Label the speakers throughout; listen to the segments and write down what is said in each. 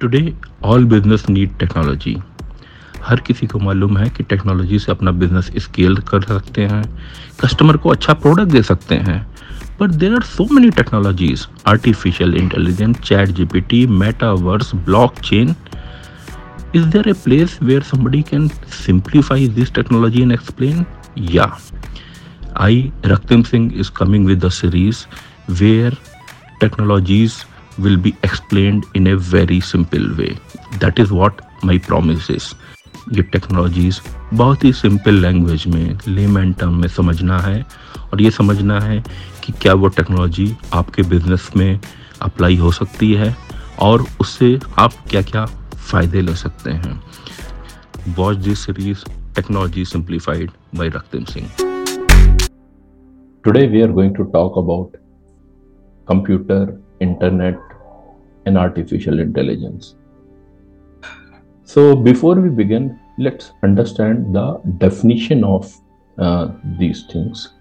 Speaker 1: Today all business need technology हर किसी को मालूम है कि टेक्नोलॉजी से अपना बिज़नेस स्केल कर सकते हैं कस्टमर को अच्छा प्रोडक्ट दे सकते हैं। But there are so many technologies artificial intelligence chat G P T metaverse blockchain is there a place where somebody can simplify this technology and explain या I Raktim Singh is coming with the series where technologies will be explained in a very simple way. That is what my promise is. ये technologies बहुत ही simple language में layman term में समझना है और ये समझना है कि क्या वो टेक्नोलॉजी आपके बिज़नेस में अप्लाई हो सकती है और उससे आप क्या क्या फ़ायदे ले सकते हैं। Watch this series technology simplified by Raktim Singh today we are going to talk about computer internet and artificial intelligence. So, before we begin, let's understand the definition of uh, these things.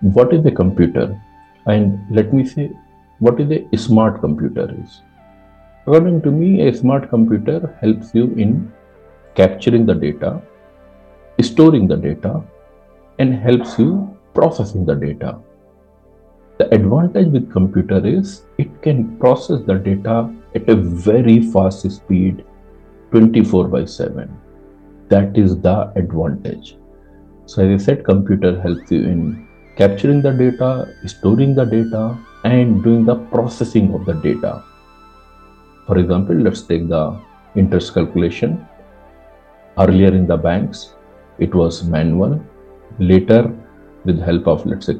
Speaker 1: What is a computer? And let me say, what is a smart computer is? According to me, a smart computer helps you in capturing the data, storing the data, and helps you processing the data the advantage with computer is it can process the data at a very fast speed 24 by 7. That is the advantage. So as I said, computer helps you in capturing the data, storing the data, and doing the processing of the data. For example, let's take the interest calculation. Earlier in the banks, it was manual. Later, with the help of let's say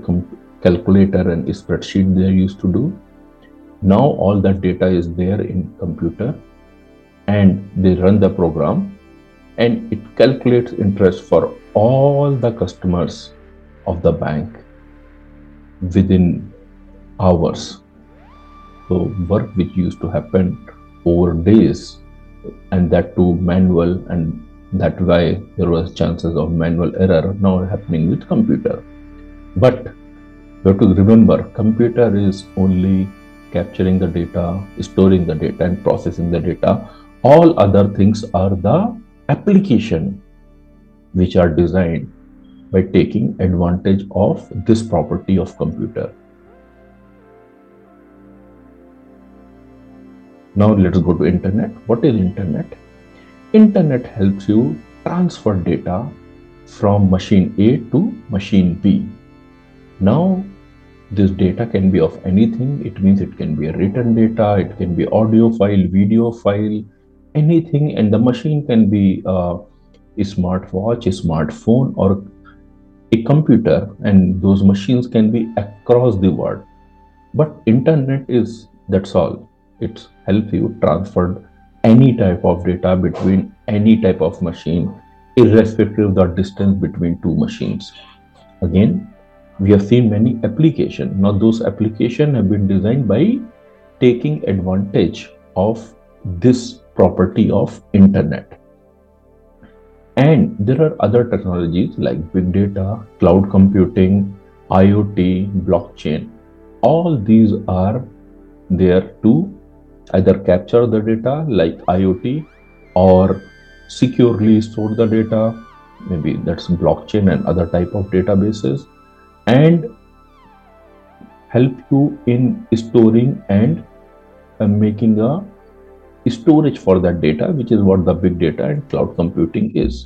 Speaker 1: calculator and spreadsheet they used to do. Now all that data is there in computer and they run the program and it calculates interest for all the customers of the bank within hours. So work which used to happen over days and that too manual and that why there was chances of manual error now happening with computer. But you have to remember computer is only capturing the data, storing the data, and processing the data. All other things are the application which are designed by taking advantage of this property of computer. Now let's go to internet. What is internet? Internet helps you transfer data from machine A to machine B. Now this data can be of anything. It means it can be a written data it can be audio file video file anything. And the machine can be uh, a smartwatch a smartphone or a computer. And those machines can be across the world. But internet is that's all. It helps you transfer any type of data between any type of machine irrespective of the distance between two machines. Again we have seen many applications. Now those applications have been designed by taking advantage of this property of internet. And there are other technologies like big data, cloud computing, IoT, blockchain. All these are there to either capture the data like IoT or securely store the data. Maybe that's blockchain and other type of databases and help you in storing and uh, making a storage for that data which is what the big data and cloud computing is